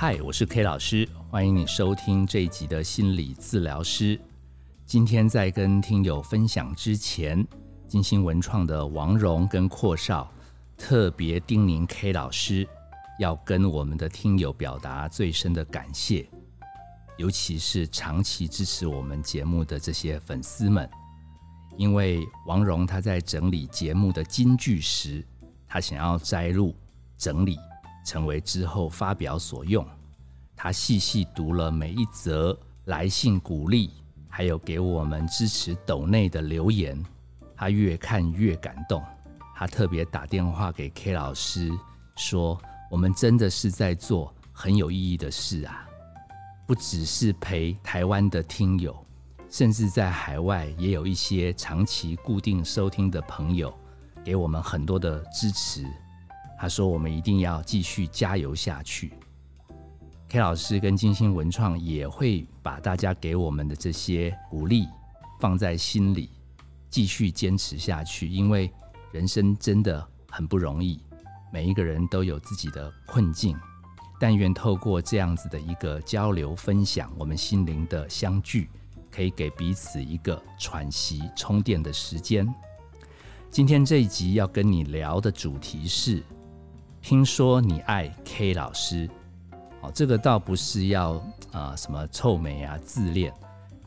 嗨，我是 K 老师，欢迎你收听这一集的心理治疗师。今天在跟听友分享之前，金星文创的王蓉跟阔少特别叮咛 K 老师，要跟我们的听友表达最深的感谢，尤其是长期支持我们节目的这些粉丝们，因为王蓉他在整理节目的金句时，他想要摘录整理。成为之后发表所用。他细细读了每一则来信鼓励，还有给我们支持斗内的留言，他越看越感动。他特别打电话给 K 老师说：“我们真的是在做很有意义的事啊！不只是陪台湾的听友，甚至在海外也有一些长期固定收听的朋友，给我们很多的支持。”他说：“我们一定要继续加油下去。”K 老师跟金星文创也会把大家给我们的这些鼓励放在心里，继续坚持下去。因为人生真的很不容易，每一个人都有自己的困境。但愿透过这样子的一个交流分享，我们心灵的相聚，可以给彼此一个喘息、充电的时间。今天这一集要跟你聊的主题是。听说你爱 K 老师，哦，这个倒不是要啊什么臭美啊自恋，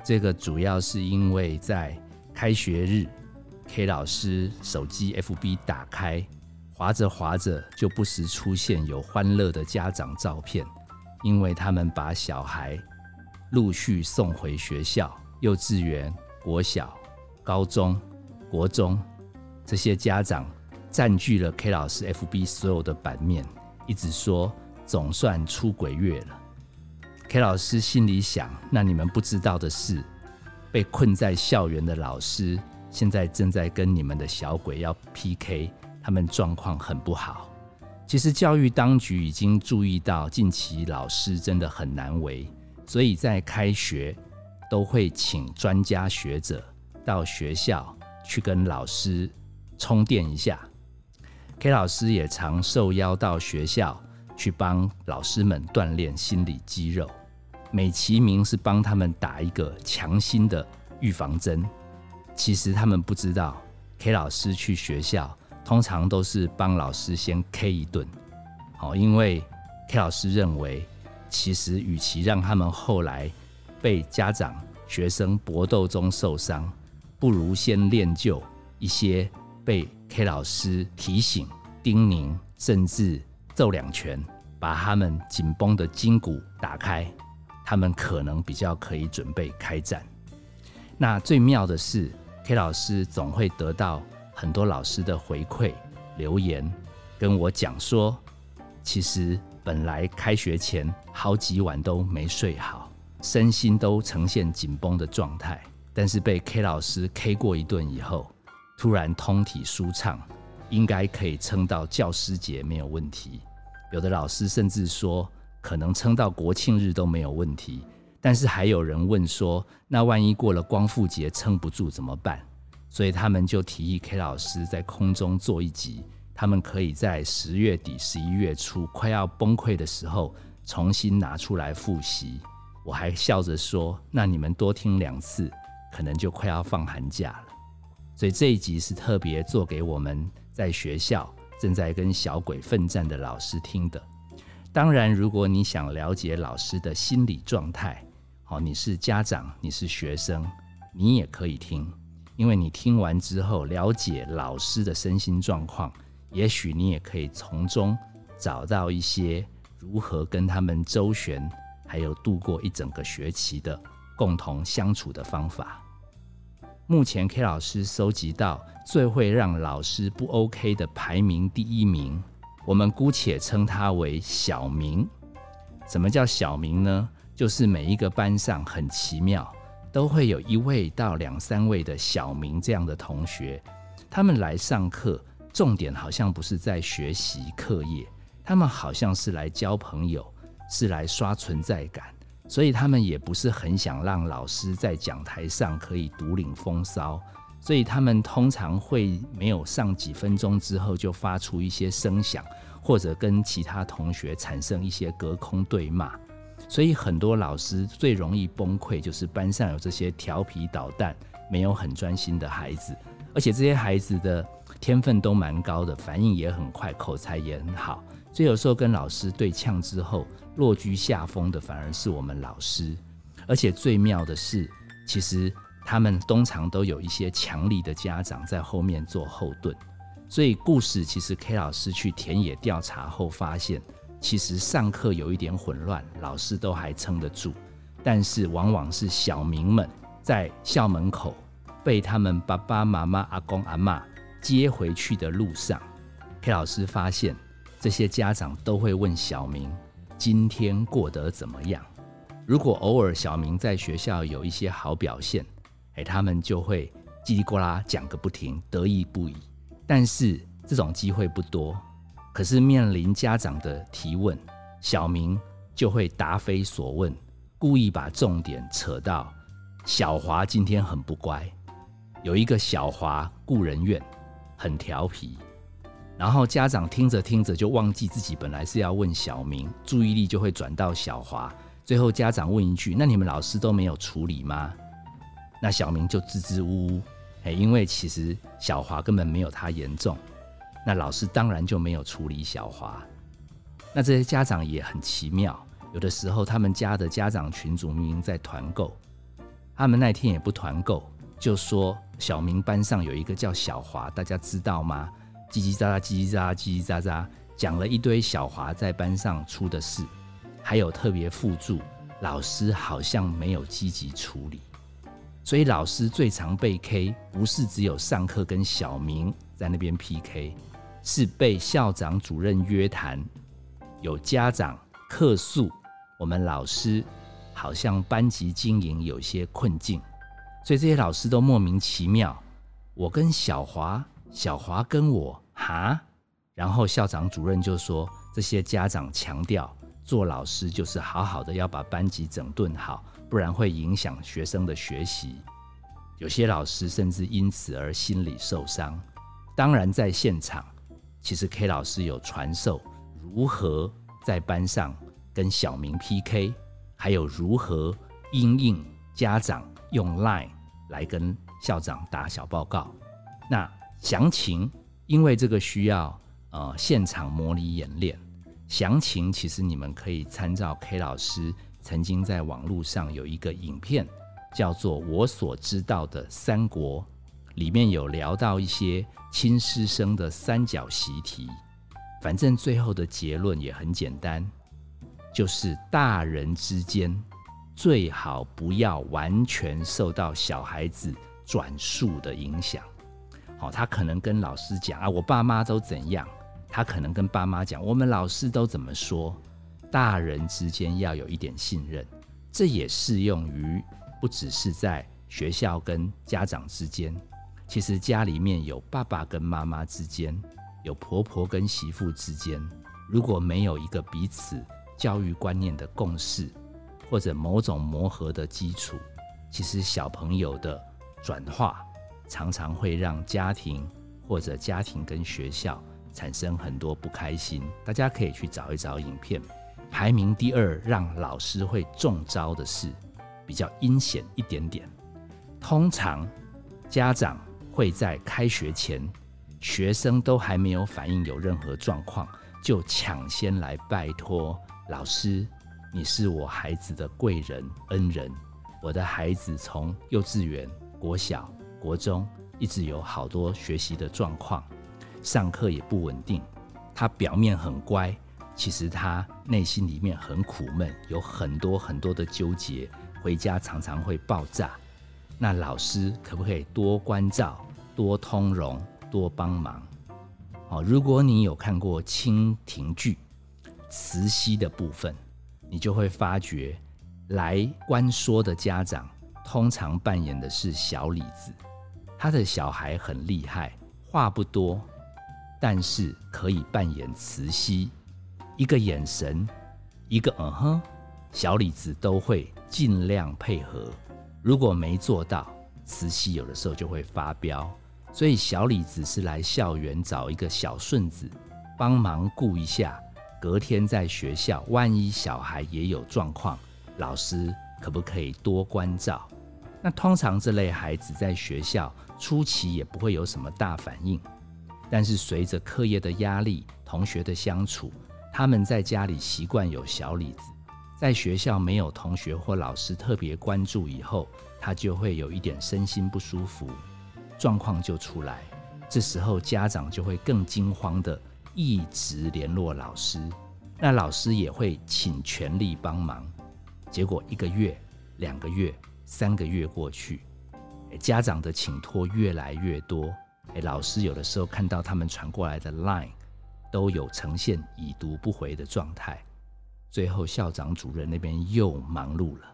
这个主要是因为在开学日，K 老师手机 FB 打开，划着划着就不时出现有欢乐的家长照片，因为他们把小孩陆续送回学校，幼稚园、国小、高中、国中，这些家长。占据了 K 老师 FB 所有的版面，一直说总算出鬼月了。K 老师心里想：那你们不知道的是，被困在校园的老师现在正在跟你们的小鬼要 PK，他们状况很不好。其实教育当局已经注意到近期老师真的很难为，所以在开学都会请专家学者到学校去跟老师充电一下。K 老师也常受邀到学校去帮老师们锻炼心理肌肉，美其名是帮他们打一个强心的预防针。其实他们不知道，K 老师去学校通常都是帮老师先 K 一顿。好，因为 K 老师认为，其实与其让他们后来被家长、学生搏斗中受伤，不如先练就一些被。K 老师提醒、叮咛，甚至揍两拳，把他们紧绷的筋骨打开，他们可能比较可以准备开战。那最妙的是，K 老师总会得到很多老师的回馈留言，跟我讲说，其实本来开学前好几晚都没睡好，身心都呈现紧绷的状态，但是被 K 老师 K 过一顿以后。突然通体舒畅，应该可以撑到教师节没有问题。有的老师甚至说，可能撑到国庆日都没有问题。但是还有人问说，那万一过了光复节撑不住怎么办？所以他们就提议 K 老师在空中做一集，他们可以在十月底、十一月初快要崩溃的时候重新拿出来复习。我还笑着说，那你们多听两次，可能就快要放寒假了。所以这一集是特别做给我们在学校正在跟小鬼奋战的老师听的。当然，如果你想了解老师的心理状态，好，你是家长，你是学生，你也可以听，因为你听完之后了解老师的身心状况，也许你也可以从中找到一些如何跟他们周旋，还有度过一整个学期的共同相处的方法。目前 K 老师收集到最会让老师不 OK 的排名第一名，我们姑且称他为小明。什么叫小明呢？就是每一个班上很奇妙，都会有一位到两三位的小明这样的同学，他们来上课，重点好像不是在学习课业，他们好像是来交朋友，是来刷存在感。所以他们也不是很想让老师在讲台上可以独领风骚，所以他们通常会没有上几分钟之后就发出一些声响，或者跟其他同学产生一些隔空对骂。所以很多老师最容易崩溃，就是班上有这些调皮捣蛋、没有很专心的孩子，而且这些孩子的天分都蛮高的，反应也很快，口才也很好。所以有时候跟老师对呛之后，落居下风的反而是我们老师。而且最妙的是，其实他们通常都有一些强力的家长在后面做后盾。所以故事其实 K 老师去田野调查后发现。其实上课有一点混乱，老师都还撑得住，但是往往是小明们在校门口被他们爸爸妈妈、阿公阿妈接回去的路上，K 老师发现这些家长都会问小明今天过得怎么样。如果偶尔小明在学校有一些好表现，哎，他们就会叽里呱啦讲个不停，得意不已。但是这种机会不多。可是面临家长的提问，小明就会答非所问，故意把重点扯到小华今天很不乖，有一个小华故人怨，很调皮。然后家长听着听着就忘记自己本来是要问小明，注意力就会转到小华。最后家长问一句：“那你们老师都没有处理吗？”那小明就支支吾吾，哎，因为其实小华根本没有他严重。那老师当然就没有处理小华。那这些家长也很奇妙，有的时候他们家的家长群组明明在团购，他们那天也不团购，就说小明班上有一个叫小华，大家知道吗？叽叽喳喳，叽叽喳喳，叽叽喳喳，讲了一堆小华在班上出的事，还有特别附注，老师好像没有积极处理，所以老师最常被 K，不是只有上课跟小明在那边 PK。是被校长、主任约谈，有家长客诉，我们老师好像班级经营有些困境，所以这些老师都莫名其妙。我跟小华，小华跟我，哈，然后校长、主任就说，这些家长强调，做老师就是好好的要把班级整顿好，不然会影响学生的学习。有些老师甚至因此而心理受伤。当然，在现场。其实 K 老师有传授如何在班上跟小明 PK，还有如何应应家长用 Line 来跟校长打小报告。那详情因为这个需要呃现场模拟演练，详情其实你们可以参照 K 老师曾经在网络上有一个影片，叫做《我所知道的三国》。里面有聊到一些亲师生的三角习题，反正最后的结论也很简单，就是大人之间最好不要完全受到小孩子转述的影响。哦，他可能跟老师讲啊，我爸妈都怎样，他可能跟爸妈讲，我们老师都怎么说。大人之间要有一点信任，这也适用于不只是在学校跟家长之间。其实家里面有爸爸跟妈妈之间，有婆婆跟媳妇之间，如果没有一个彼此教育观念的共识，或者某种磨合的基础，其实小朋友的转化常常会让家庭或者家庭跟学校产生很多不开心。大家可以去找一找影片。排名第二让老师会中招的是比较阴险一点点，通常家长。会在开学前，学生都还没有反应有任何状况，就抢先来拜托老师：“你是我孩子的贵人恩人，我的孩子从幼稚园、国小、国中一直有好多学习的状况，上课也不稳定。他表面很乖，其实他内心里面很苦闷，有很多很多的纠结，回家常常会爆炸。”那老师可不可以多关照、多通融、多帮忙？哦，如果你有看过蜻蜓剧慈禧的部分，你就会发觉来观说的家长通常扮演的是小李子，他的小孩很厉害，话不多，但是可以扮演慈禧，一个眼神，一个嗯哼，小李子都会尽量配合。如果没做到，慈禧有的时候就会发飙。所以小李子是来校园找一个小顺子，帮忙顾一下。隔天在学校，万一小孩也有状况，老师可不可以多关照？那通常这类孩子在学校初期也不会有什么大反应，但是随着课业的压力、同学的相处，他们在家里习惯有小李子，在学校没有同学或老师特别关注以后，他就会有一点身心不舒服，状况就出来。这时候家长就会更惊慌的。一直联络老师，那老师也会请全力帮忙。结果一个月、两个月、三个月过去，家长的请托越来越多。哎，老师有的时候看到他们传过来的 line，都有呈现已读不回的状态。最后校长、主任那边又忙碌了。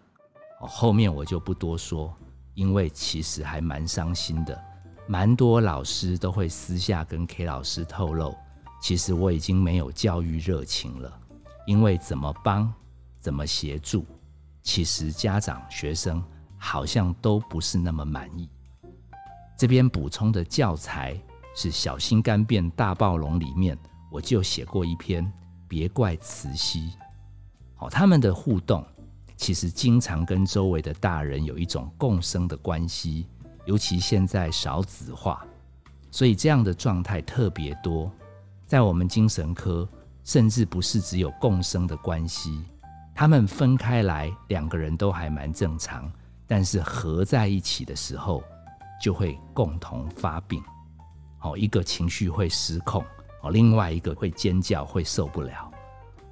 后面我就不多说，因为其实还蛮伤心的。蛮多老师都会私下跟 K 老师透露。其实我已经没有教育热情了，因为怎么帮、怎么协助，其实家长、学生好像都不是那么满意。这边补充的教材是《小心肝变大暴龙》里面，我就写过一篇，别怪慈禧。好，他们的互动其实经常跟周围的大人有一种共生的关系，尤其现在少子化，所以这样的状态特别多。在我们精神科，甚至不是只有共生的关系，他们分开来，两个人都还蛮正常，但是合在一起的时候，就会共同发病。好，一个情绪会失控，哦，另外一个会尖叫，会受不了。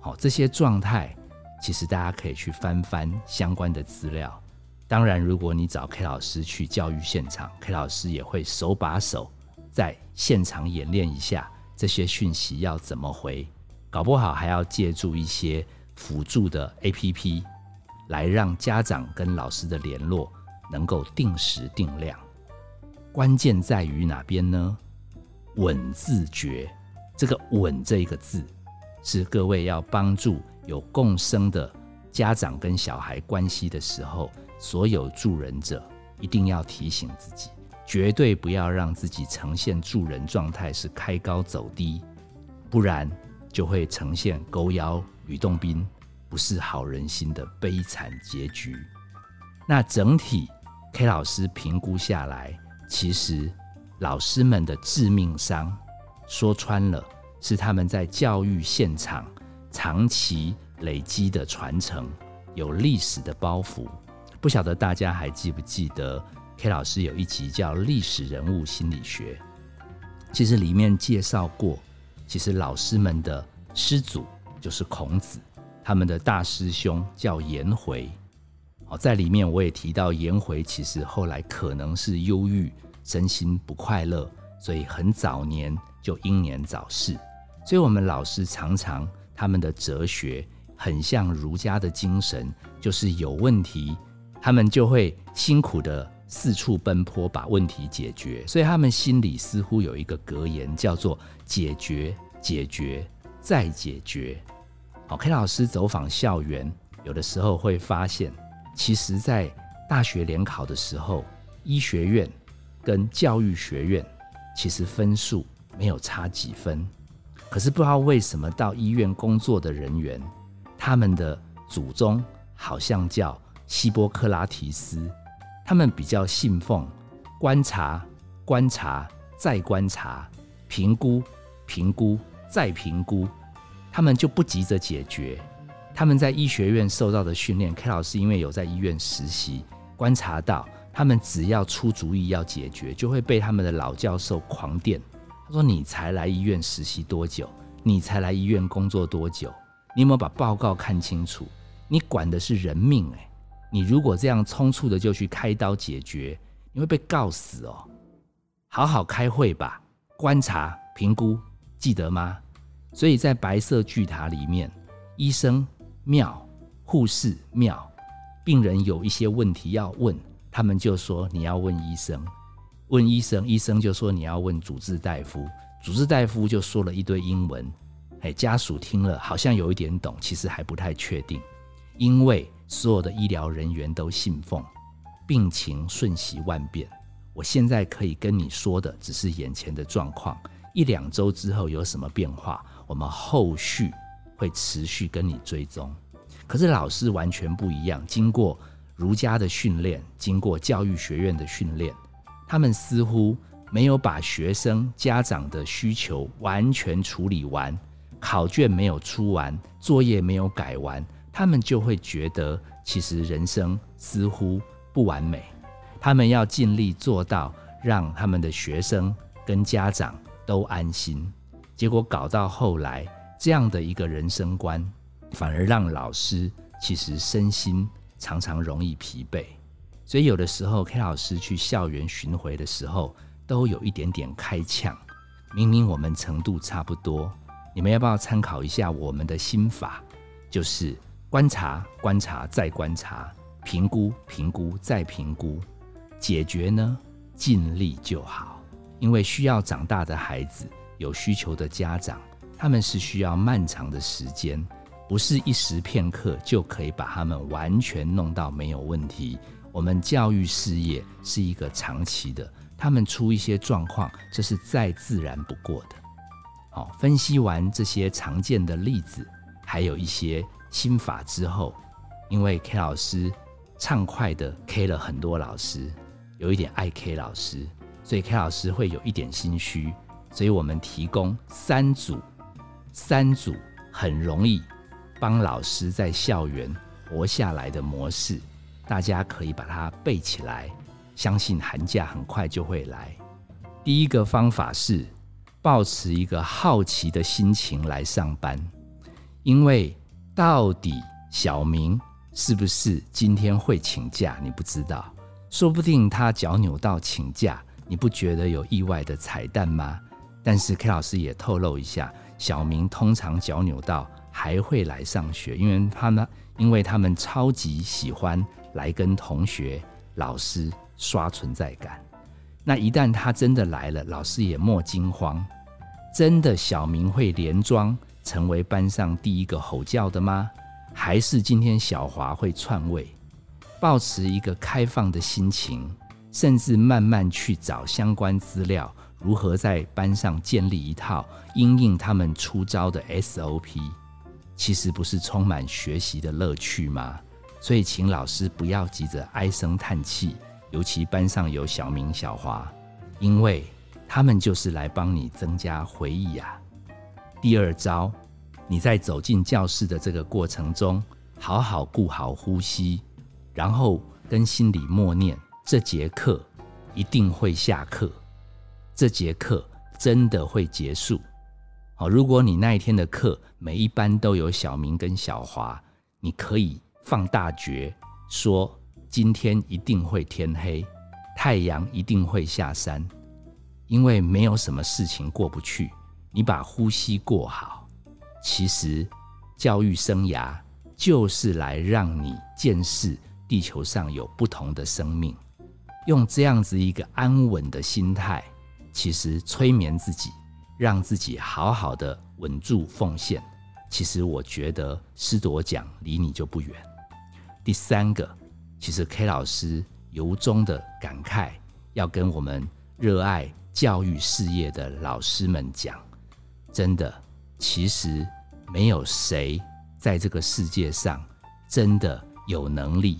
好，这些状态，其实大家可以去翻翻相关的资料。当然，如果你找 K 老师去教育现场，K 老师也会手把手在现场演练一下。这些讯息要怎么回？搞不好还要借助一些辅助的 APP，来让家长跟老师的联络能够定时定量。关键在于哪边呢？稳自觉。这个“稳”这一个字，是各位要帮助有共生的家长跟小孩关系的时候，所有助人者一定要提醒自己。绝对不要让自己呈现助人状态是开高走低，不然就会呈现狗咬吕洞宾，不是好人心的悲惨结局。那整体 K 老师评估下来，其实老师们的致命伤，说穿了是他们在教育现场长期累积的传承，有历史的包袱。不晓得大家还记不记得？K 老师有一集叫《历史人物心理学》，其实里面介绍过，其实老师们的师祖就是孔子，他们的大师兄叫颜回。好，在里面我也提到，颜回其实后来可能是忧郁、身心不快乐，所以很早年就英年早逝。所以，我们老师常常他们的哲学很像儒家的精神，就是有问题，他们就会辛苦的。四处奔波把问题解决，所以他们心里似乎有一个格言，叫做“解决、解决、再解决”。好，K 老师走访校园，有的时候会发现，其实，在大学联考的时候，医学院跟教育学院其实分数没有差几分，可是不知道为什么到医院工作的人员，他们的祖宗好像叫希波克拉提斯。他们比较信奉观察、观察、再观察、评估、评估、再评估，他们就不急着解决。他们在医学院受到的训练，K 老师因为有在医院实习，观察到他们只要出主意要解决，就会被他们的老教授狂电。他说：“你才来医院实习多久？你才来医院工作多久？你有没有把报告看清楚？你管的是人命诶。你如果这样匆促的就去开刀解决，你会被告死哦。好好开会吧，观察评估，记得吗？所以在白色巨塔里面，医生妙，护士妙，病人有一些问题要问，他们就说你要问医生，问医生，医生就说你要问主治大夫，主治大夫就说了一堆英文，哎，家属听了好像有一点懂，其实还不太确定，因为。所有的医疗人员都信奉病情瞬息万变。我现在可以跟你说的只是眼前的状况，一两周之后有什么变化，我们后续会持续跟你追踪。可是老师完全不一样，经过儒家的训练，经过教育学院的训练，他们似乎没有把学生家长的需求完全处理完，考卷没有出完，作业没有改完，他们就会觉得其实人生似乎不完美。他们要尽力做到让他们的学生跟家长都安心，结果搞到后来这样的一个人生观。反而让老师其实身心常常容易疲惫，所以有的时候 K 老师去校园巡回的时候，都有一点点开呛。明明我们程度差不多，你们要不要参考一下我们的心法？就是观察、观察再观察，评估、评估再评估，解决呢尽力就好。因为需要长大的孩子，有需求的家长，他们是需要漫长的时间。不是一时片刻就可以把他们完全弄到没有问题。我们教育事业是一个长期的，他们出一些状况，这是再自然不过的。好，分析完这些常见的例子，还有一些心法之后，因为 K 老师畅快的 K 了很多老师，有一点爱 K 老师，所以 K 老师会有一点心虚，所以我们提供三组，三组很容易。帮老师在校园活下来的模式，大家可以把它背起来。相信寒假很快就会来。第一个方法是保持一个好奇的心情来上班，因为到底小明是不是今天会请假，你不知道。说不定他脚扭到请假，你不觉得有意外的彩蛋吗？但是 K 老师也透露一下，小明通常脚扭到。还会来上学，因为他们因为他们超级喜欢来跟同学、老师刷存在感。那一旦他真的来了，老师也莫惊慌。真的小明会连庄成为班上第一个吼叫的吗？还是今天小华会篡位？保持一个开放的心情，甚至慢慢去找相关资料，如何在班上建立一套因应他们出招的 SOP。其实不是充满学习的乐趣吗？所以，请老师不要急着唉声叹气，尤其班上有小明、小华，因为他们就是来帮你增加回忆啊。第二招，你在走进教室的这个过程中，好好顾好呼吸，然后跟心里默念：这节课一定会下课，这节课真的会结束。好，如果你那一天的课每一班都有小明跟小华，你可以放大决说，今天一定会天黑，太阳一定会下山，因为没有什么事情过不去。你把呼吸过好，其实教育生涯就是来让你见识地球上有不同的生命，用这样子一个安稳的心态，其实催眠自己。让自己好好的稳住奉献，其实我觉得师铎奖离你就不远。第三个，其实 K 老师由衷的感慨，要跟我们热爱教育事业的老师们讲，真的，其实没有谁在这个世界上真的有能力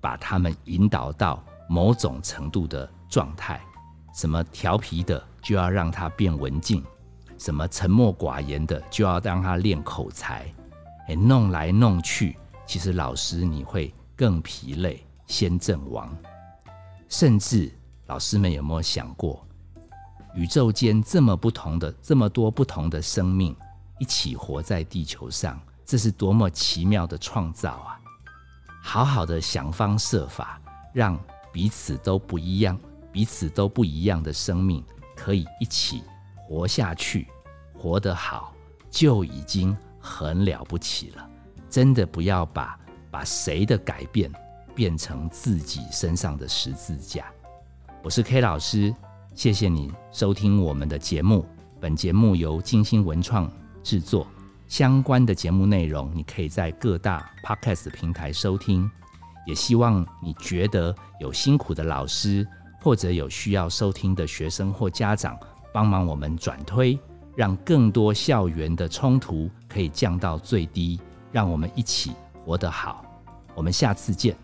把他们引导到某种程度的状态。什么调皮的就要让他变文静。什么沉默寡言的就要让他练口才，哎，弄来弄去，其实老师你会更疲累，先阵亡。甚至老师们有没有想过，宇宙间这么不同的、这么多不同的生命一起活在地球上，这是多么奇妙的创造啊！好好的想方设法，让彼此都不一样、彼此都不一样的生命可以一起。活下去，活得好，就已经很了不起了。真的不要把把谁的改变变成自己身上的十字架。我是 K 老师，谢谢你收听我们的节目。本节目由金星文创制作，相关的节目内容你可以在各大 Podcast 平台收听。也希望你觉得有辛苦的老师，或者有需要收听的学生或家长帮忙我们转推让更多校园的冲突可以降到最低让我们一起活得好。我们下次见。